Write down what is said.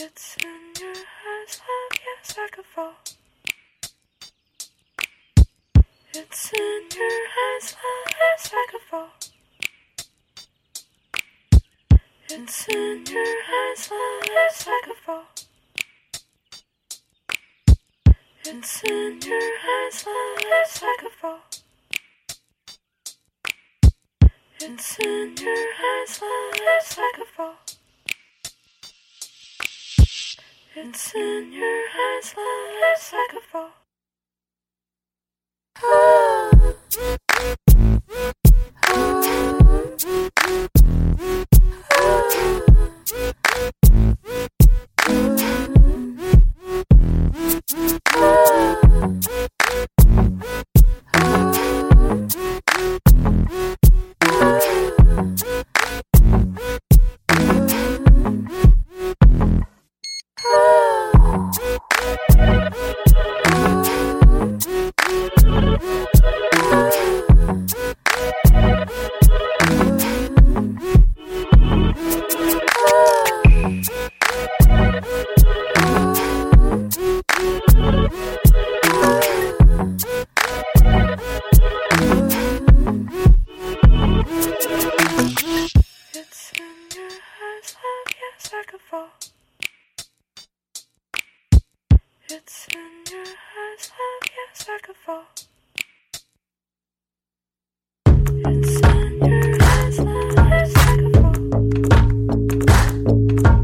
It's in your eyes, love, yes, I could fall. It's in your eyes, love, yes, I could fall. It's in your eyes, love, yes, I could fall. It's in your eyes, love, yes, I could fall. It's in your eyes, love, yes, I could fall. It's in your eyes, love, yes, I could fall. It's like a. It's in your eyes, love, yes, yeah, like a fall. It's in your eyes, love, yes, yeah, like a fall.